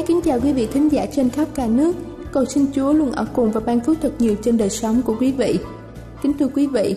ái kính chào quý vị thính giả trên khắp cả nước. Cầu xin Chúa luôn ở cùng và ban phước thật nhiều trên đời sống của quý vị. Kính thưa quý vị,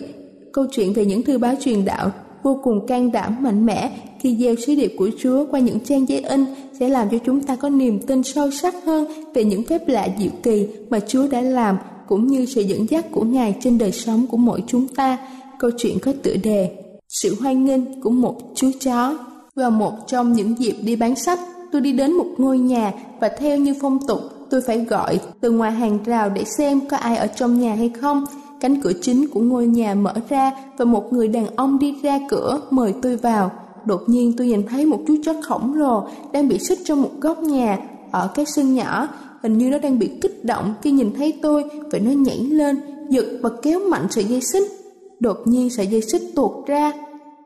câu chuyện về những thư báo truyền đạo vô cùng can đảm mạnh mẽ khi gieo sứ điệp của Chúa qua những trang giấy in sẽ làm cho chúng ta có niềm tin sâu sắc hơn về những phép lạ diệu kỳ mà Chúa đã làm cũng như sự dẫn dắt của Ngài trên đời sống của mỗi chúng ta. Câu chuyện có tựa đề Sự hoan nghênh của một chú chó. Vào một trong những dịp đi bán sách, tôi đi đến một ngôi nhà và theo như phong tục tôi phải gọi từ ngoài hàng rào để xem có ai ở trong nhà hay không. Cánh cửa chính của ngôi nhà mở ra và một người đàn ông đi ra cửa mời tôi vào. Đột nhiên tôi nhìn thấy một chú chó khổng lồ đang bị xích trong một góc nhà ở cái sân nhỏ. Hình như nó đang bị kích động khi nhìn thấy tôi và nó nhảy lên, giật và kéo mạnh sợi dây xích. Đột nhiên sợi dây xích tuột ra,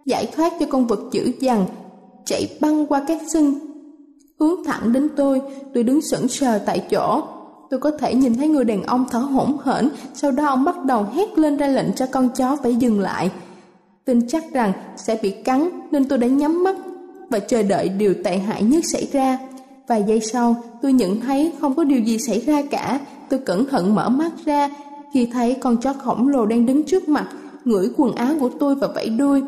giải thoát cho con vật dữ dằn chạy băng qua các sân hướng thẳng đến tôi, tôi đứng sững sờ tại chỗ. Tôi có thể nhìn thấy người đàn ông thở hổn hển, sau đó ông bắt đầu hét lên ra lệnh cho con chó phải dừng lại. Tin chắc rằng sẽ bị cắn nên tôi đã nhắm mắt và chờ đợi điều tệ hại nhất xảy ra. Vài giây sau, tôi nhận thấy không có điều gì xảy ra cả. Tôi cẩn thận mở mắt ra khi thấy con chó khổng lồ đang đứng trước mặt, ngửi quần áo của tôi và vẫy đuôi.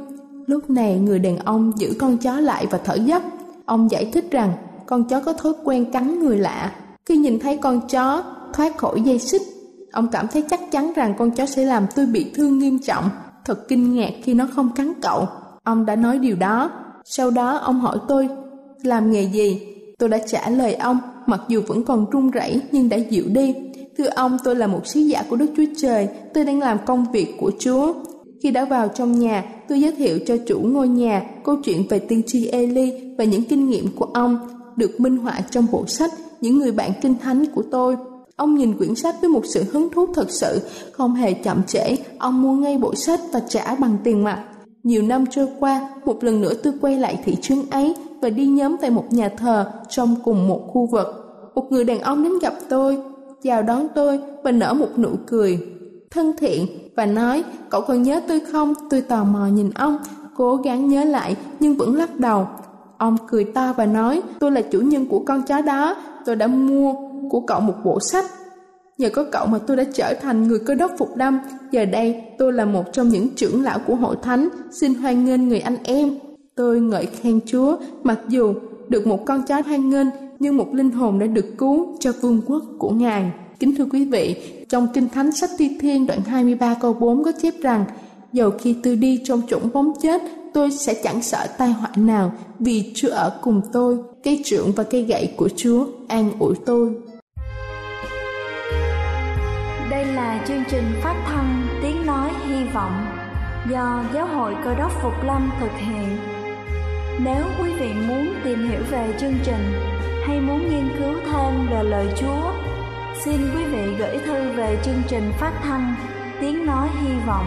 Lúc này người đàn ông giữ con chó lại và thở dốc. Ông giải thích rằng con chó có thói quen cắn người lạ. Khi nhìn thấy con chó thoát khỏi dây xích, ông cảm thấy chắc chắn rằng con chó sẽ làm tôi bị thương nghiêm trọng. Thật kinh ngạc khi nó không cắn cậu. Ông đã nói điều đó. Sau đó ông hỏi tôi, làm nghề gì? Tôi đã trả lời ông, mặc dù vẫn còn run rẩy nhưng đã dịu đi. Thưa ông, tôi là một sứ giả của Đức Chúa Trời, tôi đang làm công việc của Chúa. Khi đã vào trong nhà, tôi giới thiệu cho chủ ngôi nhà câu chuyện về tiên tri Eli và những kinh nghiệm của ông được minh họa trong bộ sách Những người bạn kinh thánh của tôi. Ông nhìn quyển sách với một sự hứng thú thật sự, không hề chậm trễ, ông mua ngay bộ sách và trả bằng tiền mặt. Nhiều năm trôi qua, một lần nữa tôi quay lại thị trấn ấy và đi nhóm về một nhà thờ trong cùng một khu vực. Một người đàn ông đến gặp tôi, chào đón tôi và nở một nụ cười thân thiện và nói cậu còn nhớ tôi không tôi tò mò nhìn ông cố gắng nhớ lại nhưng vẫn lắc đầu Ông cười to và nói, tôi là chủ nhân của con chó đó, tôi đã mua của cậu một bộ sách. Nhờ có cậu mà tôi đã trở thành người cơ đốc phục lâm, giờ đây tôi là một trong những trưởng lão của hội thánh, xin hoan nghênh người anh em. Tôi ngợi khen Chúa, mặc dù được một con chó hoan nghênh, nhưng một linh hồn đã được cứu cho vương quốc của Ngài. Kính thưa quý vị, trong Kinh Thánh sách Thi Thiên đoạn 23 câu 4 có chép rằng, Dầu khi tôi đi trong chủng bóng chết, tôi sẽ chẳng sợ tai họa nào vì Chúa ở cùng tôi, cây trượng và cây gậy của Chúa an ủi tôi. Đây là chương trình phát thanh tiếng nói hy vọng do Giáo hội Cơ đốc Phục Lâm thực hiện. Nếu quý vị muốn tìm hiểu về chương trình hay muốn nghiên cứu thêm về lời Chúa, xin quý vị gửi thư về chương trình phát thanh Tiếng Nói Hy Vọng,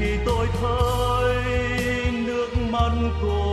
Khi tôi thấy nước mắt cô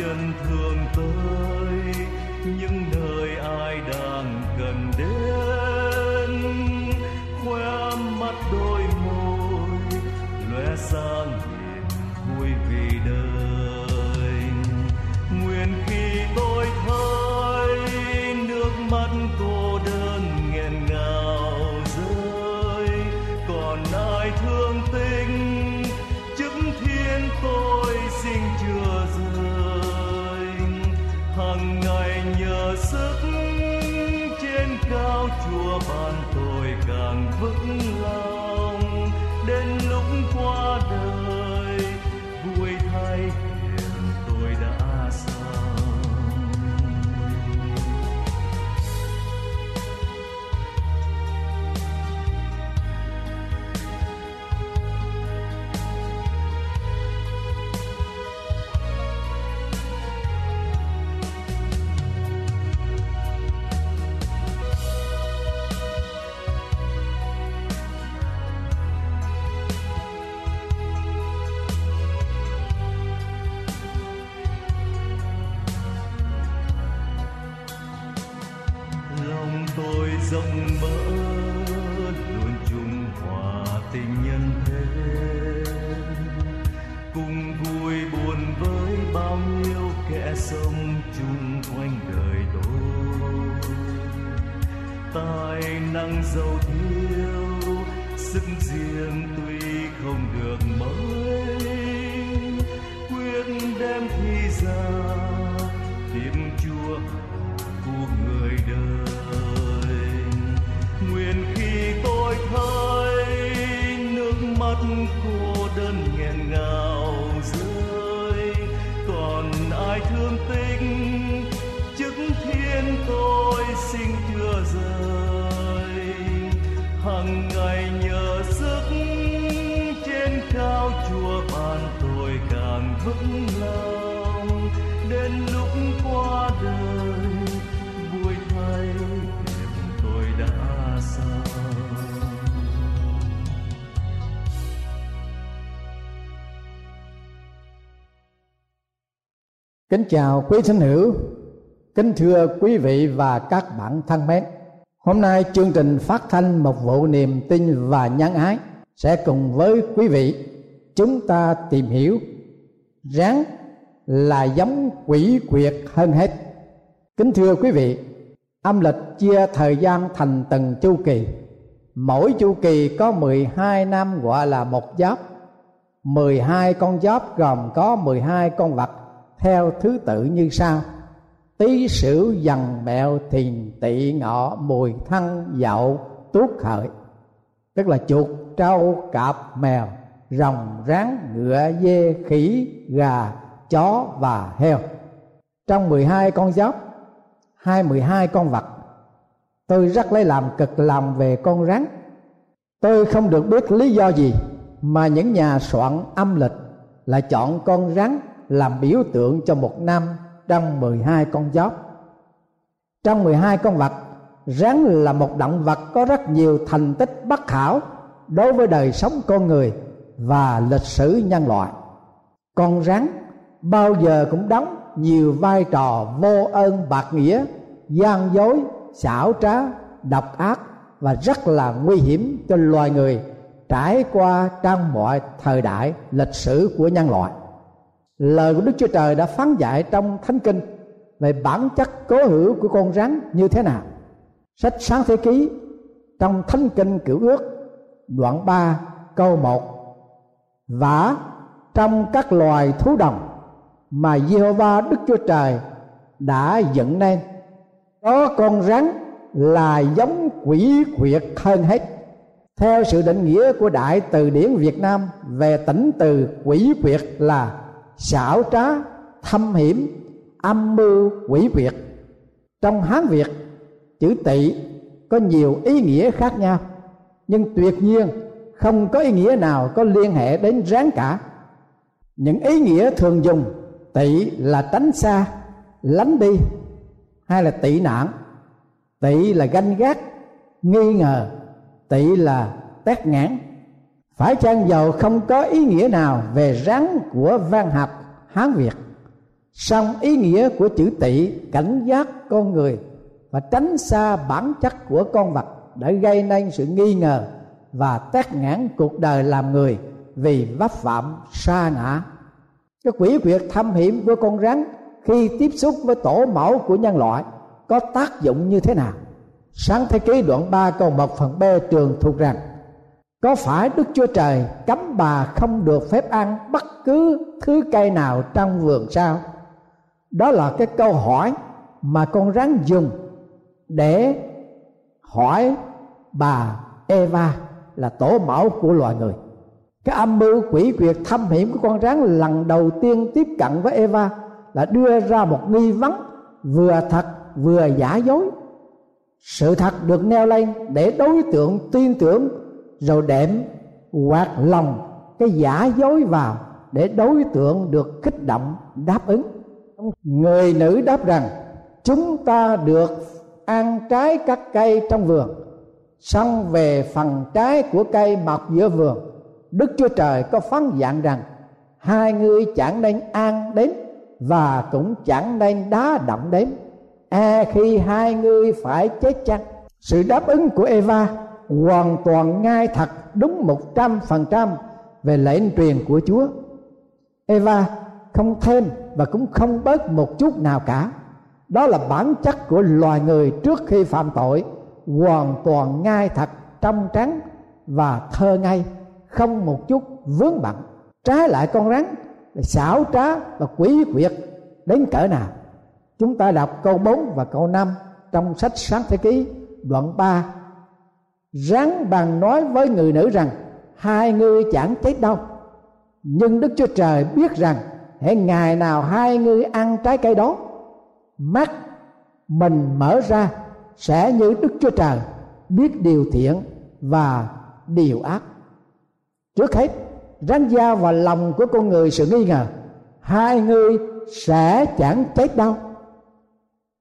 chân thương tới, những nơi ai đang cần đến. Khoe mắt đôi môi, lóe sáng Kính chào quý thính hữu, kính thưa quý vị và các bạn thân mến. Hôm nay chương trình phát thanh một vụ niềm tin và nhân ái sẽ cùng với quý vị chúng ta tìm hiểu ráng là giống quỷ quyệt hơn hết. Kính thưa quý vị, âm lịch chia thời gian thành từng chu kỳ mỗi chu kỳ có 12 năm gọi là một giáp 12 con giáp gồm có 12 con vật theo thứ tự như sau. Tý sửu dần mẹo thìn tỵ ngọ mùi thân dậu tuốt hợi tức là chuột, trâu, cạp, mèo, rồng rắn ngựa, dê, khỉ, gà, chó và heo. Trong 12 con giáp, hai 12 con vật, tôi rất lấy làm cực lòng về con rắn. Tôi không được biết lý do gì mà những nhà soạn âm lịch lại chọn con rắn làm biểu tượng cho một năm trong 12 con giáp. Trong 12 con vật, rắn là một động vật có rất nhiều thành tích bất hảo đối với đời sống con người và lịch sử nhân loại. Con rắn bao giờ cũng đóng nhiều vai trò vô ơn bạc nghĩa, gian dối, xảo trá, độc ác và rất là nguy hiểm cho loài người trải qua trong mọi thời đại lịch sử của nhân loại lời của đức chúa trời đã phán dạy trong thánh kinh về bản chất cố hữu của con rắn như thế nào. Sách sáng thế ký trong thánh kinh cửu ước, đoạn 3 câu 1 vả trong các loài thú đồng mà Giê-hô-va Đức Chúa Trời đã dựng nên. Có con rắn là giống quỷ quyệt hơn hết. Theo sự định nghĩa của đại từ điển Việt Nam về tỉnh từ quỷ quyệt là xảo trá, thâm hiểm, âm mưu, quỷ việt trong hán việt, chữ tỵ có nhiều ý nghĩa khác nhau, nhưng tuyệt nhiên không có ý nghĩa nào có liên hệ đến ráng cả. Những ý nghĩa thường dùng tỵ là tránh xa, lánh đi, hay là tị nạn. Tỵ là ganh gác, nghi ngờ tỵ là tét ngãn phải chăng giàu không có ý nghĩa nào về rắn của văn học, hán việt? Song ý nghĩa của chữ tỵ, cảnh giác con người và tránh xa bản chất của con vật đã gây nên sự nghi ngờ và tác ngãn cuộc đời làm người vì vấp phạm, sa ngã cái quỷ quyệt thâm hiểm của con rắn khi tiếp xúc với tổ mẫu của nhân loại có tác dụng như thế nào? Sáng thế ký đoạn 3 câu 1 phần B trường thuộc rằng có phải đức chúa trời cấm bà không được phép ăn bất cứ thứ cây nào trong vườn sao? Đó là cái câu hỏi mà con rắn dùng để hỏi bà eva là tổ mẫu của loài người. Cái âm mưu quỷ quyệt thâm hiểm của con rắn lần đầu tiên tiếp cận với eva là đưa ra một nghi vấn vừa thật vừa giả dối. Sự thật được neo lên để đối tượng tin tưởng rồi đệm, quạt lòng, cái giả dối vào để đối tượng được kích động đáp ứng. Người nữ đáp rằng, chúng ta được ăn trái các cây trong vườn, xong về phần trái của cây mọc giữa vườn. Đức chúa trời có phán dạng rằng, hai người chẳng nên ăn đến và cũng chẳng nên đá động đến. E khi hai người phải chết chăng? Sự đáp ứng của eva hoàn toàn ngay thật đúng một trăm phần trăm về lệnh truyền của Chúa. Eva không thêm và cũng không bớt một chút nào cả. Đó là bản chất của loài người trước khi phạm tội, hoàn toàn ngay thật trong trắng và thơ ngay, không một chút vướng bận. Trái lại con rắn là xảo trá và quỷ quyệt đến cỡ nào. Chúng ta đọc câu 4 và câu 5 trong sách sáng thế ký đoạn 3 rắn bằng nói với người nữ rằng, hai ngươi chẳng chết đâu. Nhưng đức chúa trời biết rằng, hễ ngày nào hai ngươi ăn trái cây đó, mắt mình mở ra, sẽ như đức chúa trời biết điều thiện và điều ác. Trước hết rắn da vào lòng của con người sự nghi ngờ, hai người sẽ chẳng chết đâu.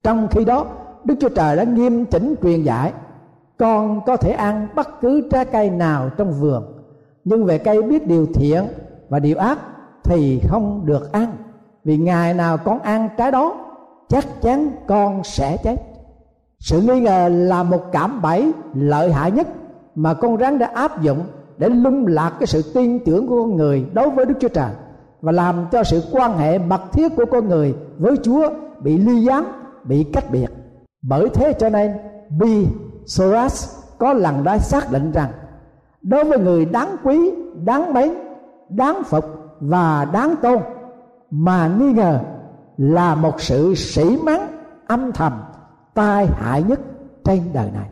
Trong khi đó, đức chúa trời đã nghiêm chỉnh truyền dạy con có thể ăn bất cứ trái cây nào trong vườn. Nhưng về cây biết điều thiện và điều ác thì không được ăn. Vì ngày nào con ăn trái đó, chắc chắn con sẽ chết. Sự nghi ngờ là một cảm bẫy lợi hại nhất mà con rắn đã áp dụng để lung lạc cái sự tin tưởng của con người đối với đức chúa trời và làm cho sự quan hệ mật thiết của con người với chúa bị ly gián, bị cách biệt. Bởi thế cho nên, bi Soras có lần đã xác định rằng, đối với người đáng quý, đáng mến, đáng phục và đáng tôn, mà nghi ngờ là một sự sĩ mắng, âm thầm, tai hại nhất trên đời này.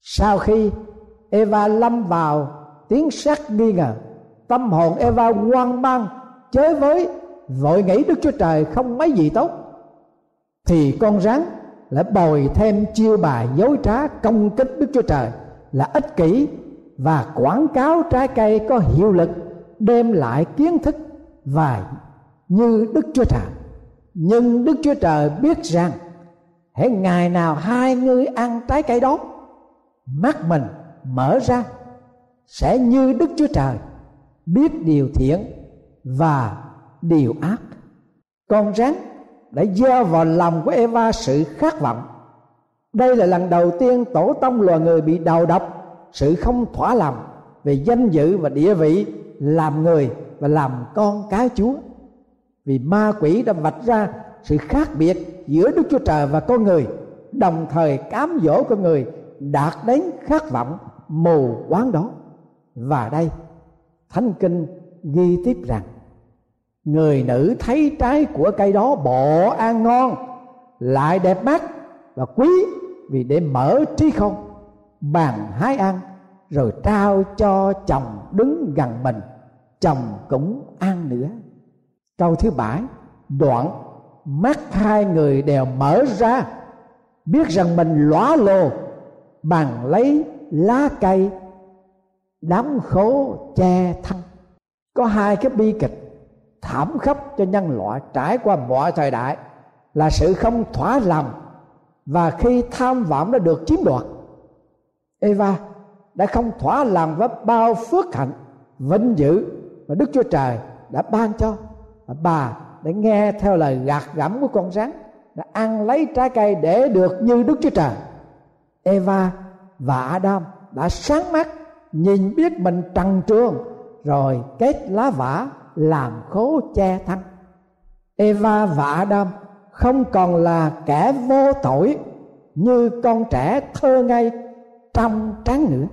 Sau khi eva lâm vào tiếng sắc nghi ngờ, tâm hồn eva hoang mang, chới với, vội nghĩ đức chúa trời không mấy gì tốt, thì con rắn lại bồi thêm chiêu bài dối trá công kích đức chúa trời là ích kỷ và quảng cáo trái cây có hiệu lực, đem lại kiến thức và như đức chúa trời. Nhưng đức chúa trời biết rằng, hễ ngày nào hai ngươi ăn trái cây đó, mắt mình mở ra, sẽ như đức chúa trời biết điều thiện và điều ác. Con rắn đã gieo vào lòng của eva sự khát vọng. Đây là lần đầu tiên tổ tông loài người bị đầu độc. Sự không thỏa lòng về danh dự và địa vị làm người và làm con cái chúa. Vì ma quỷ đã vạch ra sự khác biệt giữa đức chúa trời và con người, đồng thời cám dỗ con người đạt đến khát vọng mù quáng đó. Và đây, thánh kinh ghi tiếp rằng người nữ thấy trái của cây đó bộ ăn ngon, lại đẹp mắt và quý vì để mở trí không, bàn hái ăn, rồi trao cho chồng đứng gần mình, chồng cũng ăn nữa. Câu thứ bảy, đoạn mắt hai người đều mở ra, biết rằng mình lóa lồ bằng lấy lá cây, đám khố che thân. Có hai cái bi kịch thảm khốc cho nhân loại trải qua mọi thời đại là sự không thỏa lòng và khi tham vọng đã được chiếm đoạt. Eva đã không thỏa lòng với bao phước hạnh, vinh dự và Đức Chúa Trời đã ban cho. Và bà đã nghe theo lời gạt gẫm của con rắn, đã ăn lấy trái cây để được như Đức Chúa Trời. Eva và Adam đã sáng mắt, nhìn biết mình trần truồng, rồi kết lá vả làm khố che thân Eva và Adam không còn là kẻ vô tội như con trẻ thơ ngây trong trắng nữa.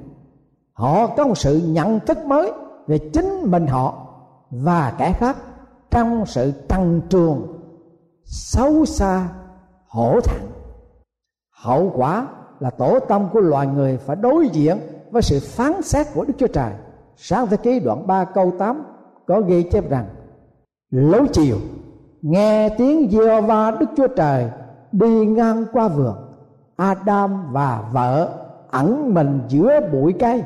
Họ có một sự nhận thức mới về chính mình họ và kẻ khác trong sự trần truồng xấu xa, hổ thẹn. Hậu quả là tổ tâm của loài người phải đối diện với sự phán xét của Đức Chúa Trời. Sáng thế ký đoạn 3 câu 8 có ghi chép rằng, Lối chiều, nghe tiếng giê va Đức Chúa Trời đi ngang qua vườn. Adam và vợ ẩn mình giữa bụi cây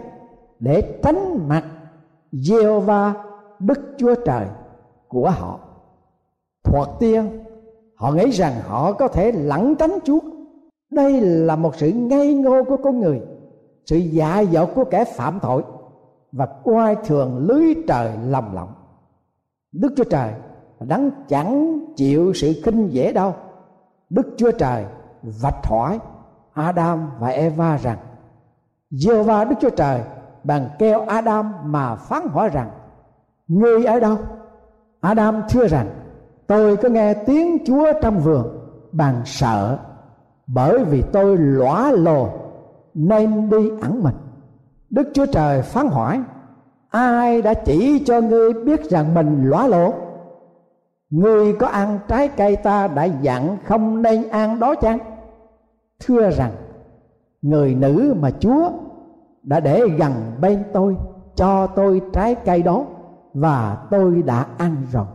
để tránh mặt giê va Đức Chúa Trời của họ. Thoạt tiên, họ nghĩ rằng họ có thể lẩn tránh Chúa. Đây là một sự ngây ngô của con người, sự dạ dột của kẻ phạm tội và coi thường lưới trời lầm lộng đức chúa trời đấng chẳng chịu sự khinh dễ đâu. Đức chúa trời vạch hỏi adam và eva rằng giê va đức chúa trời bằng kêu adam mà phán hỏi rằng, ngươi ở đâu? Adam thưa rằng, tôi có nghe tiếng chúa trong vườn bằng sợ, bởi vì tôi lõa lồ, nên đi ẩn mình đức chúa trời phán hỏi ai đã chỉ cho ngươi biết rằng mình lóa lỗ, ngươi có ăn trái cây ta đã dặn không nên ăn đó chăng? Thưa rằng người nữ mà chúa đã để gần bên tôi cho tôi trái cây đó và tôi đã ăn rồi.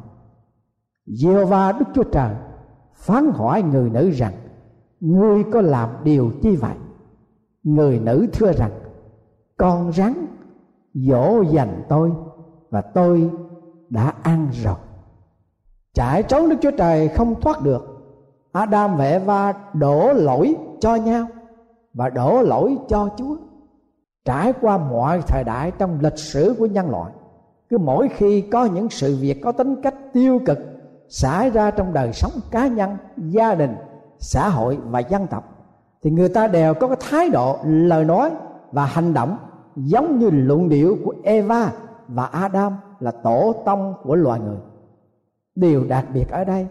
Giê va đức chúa trời phán hỏi người nữ rằng ngươi có làm điều chi vậy? Người nữ thưa rằng con rắn dỗ dành tôi và tôi đã ăn rồi. Chạy trốn đức chúa trời không thoát được, adam và eva đổ lỗi cho nhau và đổ lỗi cho chúa. Trải qua mọi thời đại trong lịch sử của nhân loại, cứ mỗi khi có những sự việc có tính cách tiêu cực xảy ra trong đời sống cá nhân, gia đình, xã hội và dân tộc, thì người ta đều có cái thái độ lời nói và hành động giống như luận điệu của Eva và Adam là tổ tông của loài người. Điều đặc biệt ở đây,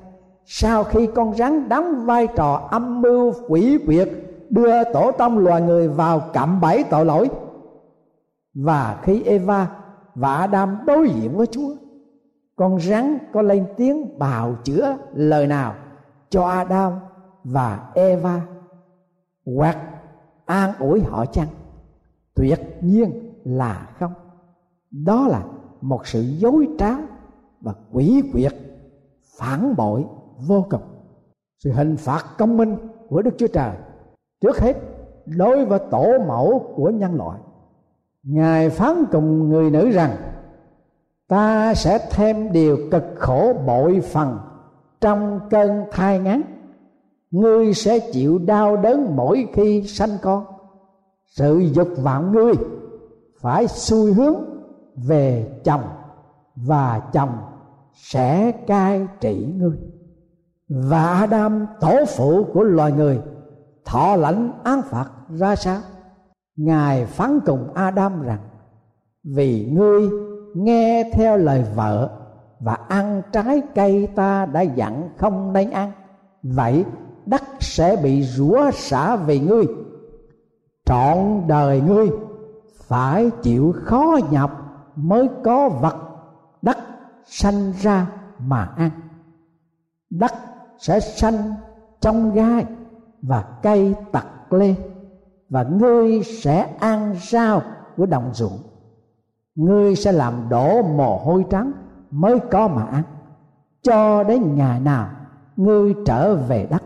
sau khi con rắn đóng vai trò âm mưu quỷ quyệt đưa tổ tông loài người vào cạm bẫy tội lỗi, và khi Eva và Adam đối diện với Chúa, con rắn có lên tiếng bào chữa lời nào cho Adam và Eva hoặc an ủi họ chăng? Tuyệt nhiên là không. Đó là một sự dối trá và quỷ quyệt, phản bội vô cùng. Sự hình phạt công minh của đức chúa trời. Trước hết đối với tổ mẫu của nhân loại. Ngài phán cùng người nữ rằng, ta sẽ thêm điều cực khổ bội phần trong cơn thai ngán. Ngươi sẽ chịu đau đớn mỗi khi sanh con sự dục vọng ngươi phải xuôi hướng về chồng và chồng sẽ cai trị ngươi. Và Adam, tổ phụ của loài người, thọ lãnh án phạt ra sao? Ngài phán cùng Adam rằng, vì ngươi nghe theo lời vợ và ăn trái cây ta đã dặn không nên ăn, vậy đất sẽ bị rủa xả vì ngươi trọn đời ngươi phải chịu khó nhọc mới có vật đất sanh ra mà ăn. Đất sẽ sanh trong gai và cây tặc lê và ngươi sẽ ăn rau của đồng ruộng. Ngươi sẽ làm đổ mồ hôi trắng mới có mà ăn. Cho đến ngày nào ngươi trở về đất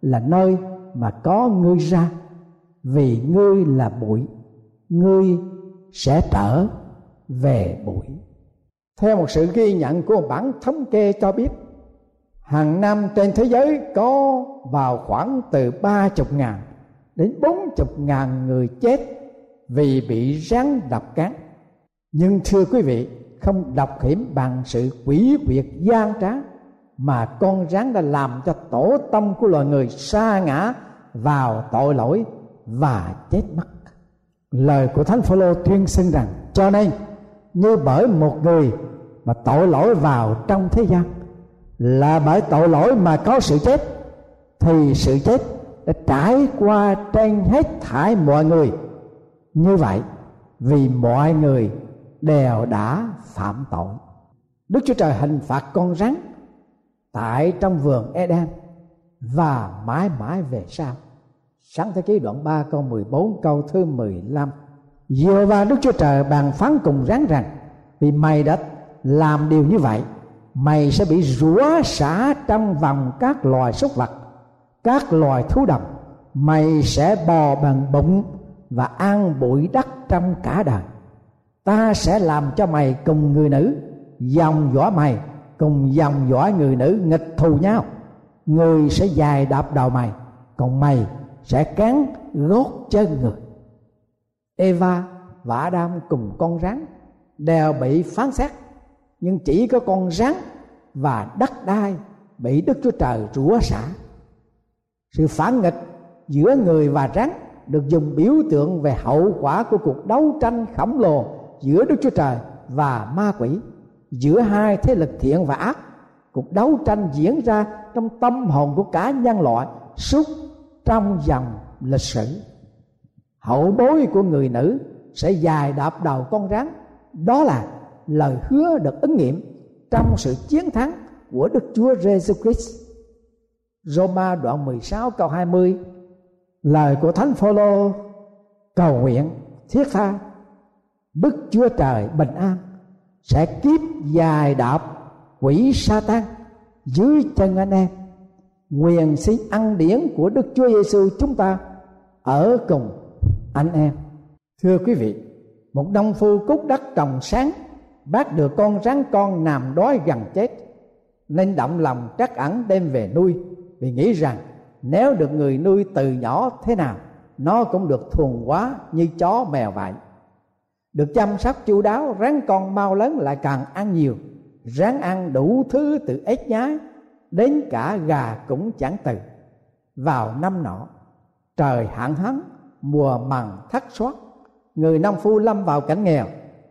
là nơi mà có ngươi ra vì ngươi là bụi, ngươi sẽ trở về bụi. Theo một sự ghi nhận của một bản thống kê cho biết, hàng năm trên thế giới có vào khoảng từ ba chục ngàn đến bốn chục ngàn người chết vì bị rắn độc cắn nhưng thưa quý vị, không độc hiểm bằng sự quỷ quyệt gian trá mà con rắn đã làm cho tổ tâm của loài người sa ngã vào tội lỗi và chết mất. Lời của thánh phaolô tuyên xưng rằng, cho nên, như bởi một người mà tội lỗi vào trong thế gian, là bởi tội lỗi mà có sự chết, thì sự chết đã trải qua trên hết thải mọi người. Như vậy, vì mọi người đều đã phạm tội. Đức chúa trời hình phạt con rắn tại trong vườn Eden và mãi mãi về sau sáng thế ký đoạn 3 câu 14 câu thứ 15 Dựa và Đức Chúa Trời bàn phán cùng ráng rằng, Vì mày đã làm điều như vậy, Mày sẽ bị rủa xả trong vòng các loài súc vật, Các loài thú đồng Mày sẽ bò bằng bụng Và ăn bụi đất trong cả đời. Ta sẽ làm cho mày cùng người nữ, Dòng dõi mày cùng dòng dõi người nữ nghịch thù nhau. Người sẽ dài đạp đầu mày, Còn mày sẽ cán gót chân người Eva và Adam cùng con rắn đều bị phán xét nhưng chỉ có con rắn và đất đai bị Đức Chúa Trời rủa xả. Sự phản nghịch giữa người và rắn được dùng biểu tượng về hậu quả của cuộc đấu tranh khổng lồ giữa Đức Chúa Trời và ma quỷ, giữa hai thế lực thiện và ác. Cuộc đấu tranh diễn ra trong tâm hồn của cả nhân loại suốt trong dòng lịch sử. Hậu bối của người nữ sẽ dài đạp đầu con rắn. Đó là lời hứa được ứng nghiệm trong sự chiến thắng của Đức Chúa Giêsu Christ. Roma đoạn 16 câu 20 lời của Thánh Phaolô, cầu nguyện, thiết tha, Đức Chúa Trời bình an, sẽ kiếp dài đạp quỷ Satan dưới chân anh em nguyện xin ăn điển của Đức Chúa Giêsu chúng ta ở cùng anh em. Thưa quý vị, một nông phu cúc đất trồng sáng bắt được con rắn con nằm đói gần chết nên động lòng trắc ẩn đem về nuôi vì nghĩ rằng nếu được người nuôi từ nhỏ thế nào nó cũng được thuần hóa như chó mèo vậy được chăm sóc chu đáo rắn con mau lớn lại càng ăn nhiều rắn ăn đủ thứ từ ếch nhái đến cả gà cũng chẳng từ. Vào năm nọ, trời hạn hán, mùa mằn thất soát người nông phu lâm vào cảnh nghèo,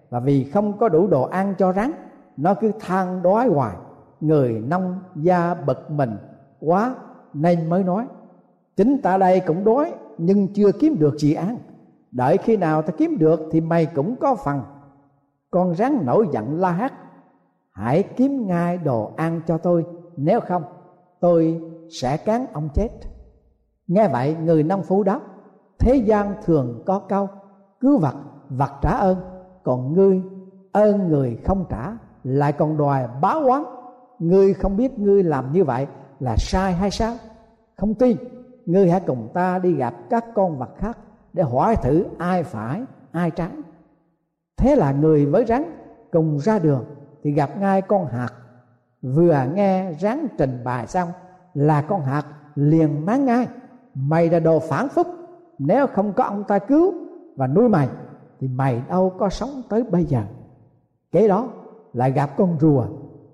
và vì không có đủ đồ ăn cho rắn nó cứ than đói hoài. Người nông gia bực mình quá nên mới nói, chính ta đây cũng đói, nhưng chưa kiếm được gì ăn. Đợi khi nào ta kiếm được thì mày cũng có phần. Con rắn nổi giận la hét, hãy kiếm ngay đồ ăn cho tôi nếu không, tôi sẽ cán ông chết. Nghe vậy, người nông phú đáp, thế gian thường có câu cứ vật vật trả ơn, còn ngươi ơn người không trả, lại còn đòi báo oán. Ngươi không biết ngươi làm như vậy là sai hay sao? Không tin, ngươi hãy cùng ta đi gặp các con vật khác để hỏi thử ai phải, ai trái. Thế là người với rắn cùng ra đường thì gặp ngay con hạt vừa nghe ráng trình bày xong là con hạt liền mắng ngay. Mày là đồ phản phúc. Nếu không có ông ta cứu và nuôi mày, thì mày đâu có sống tới bây giờ. Kế đó lại gặp con rùa.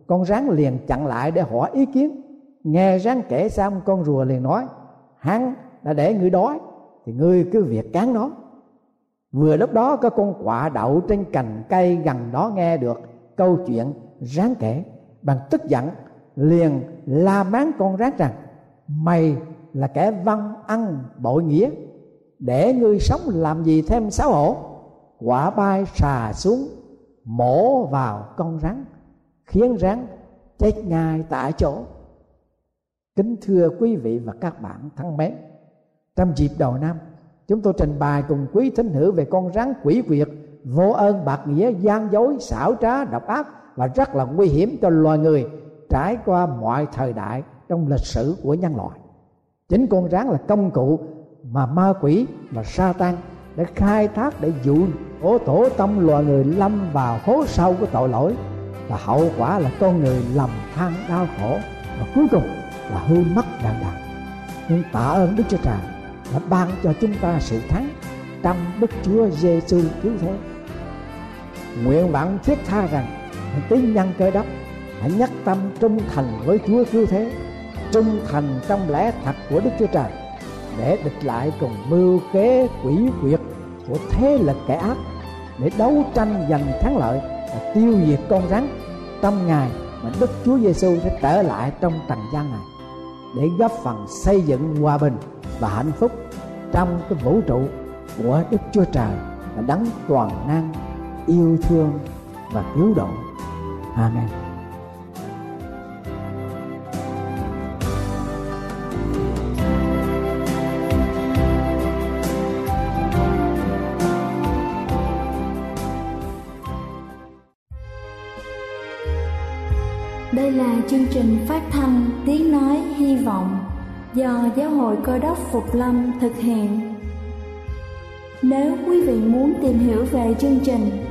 Con rắn liền chặn lại để hỏi ý kiến. Nghe rắn kể xong, con rùa liền nói, hắn đã để ngươi đói, thì ngươi cứ việc cán nó. Vừa lúc đó có con quạ đậu trên cành cây gần đó nghe được câu chuyện rắn kể bằng tức giận, liền la mắng con rắn rằng, mày là kẻ văn ăn bội nghĩa, để ngươi sống làm gì thêm xấu hổ? Quả bay xà xuống, mổ vào con rắn, khiến rắn chết ngay tại chỗ. Kính thưa quý vị và các bạn thân mến, trong dịp đầu năm, chúng tôi trình bày cùng quý thính hữu về con rắn quỷ quyệt vô ơn bạc nghĩa gian dối xảo trá độc ác và rất là nguy hiểm cho loài người trải qua mọi thời đại trong lịch sử của nhân loại. Chính con rắn là công cụ mà ma quỷ và sa tan để khai thác để dụ ổ tổ tâm loài người lâm vào hố sâu của tội lỗi. Và hậu quả là con người lầm than đau khổ và cuối cùng là hư mất đàn đàn. Nhưng tạ ơn đức chúa trời đã ban cho chúng ta sự thắng trong đức chúa giêsu cứu thế. Nguyện vọng thiết tha rằng tín nhân cơ đốc, hãy nhắc tâm trung thành với chúa cứu thế, trung thành trong lẽ thật của đức chúa trời, để địch lại cùng mưu kế quỷ quyệt của thế lực kẻ ác, để đấu tranh giành thắng lợi và tiêu diệt con rắn. Trong ngày mà Đức Chúa Giêsu sẽ trở lại trong trần gian này, để góp phần xây dựng hòa bình và hạnh phúc trong cái vũ trụ của Đức Chúa Trời là đấng toàn năng yêu thương và cứu độ. Amen. Đây là chương trình phát thanh Tiếng Nói Hy Vọng do Giáo hội Cơ đốc Phục Lâm thực hiện. Nếu quý vị muốn tìm hiểu về chương trình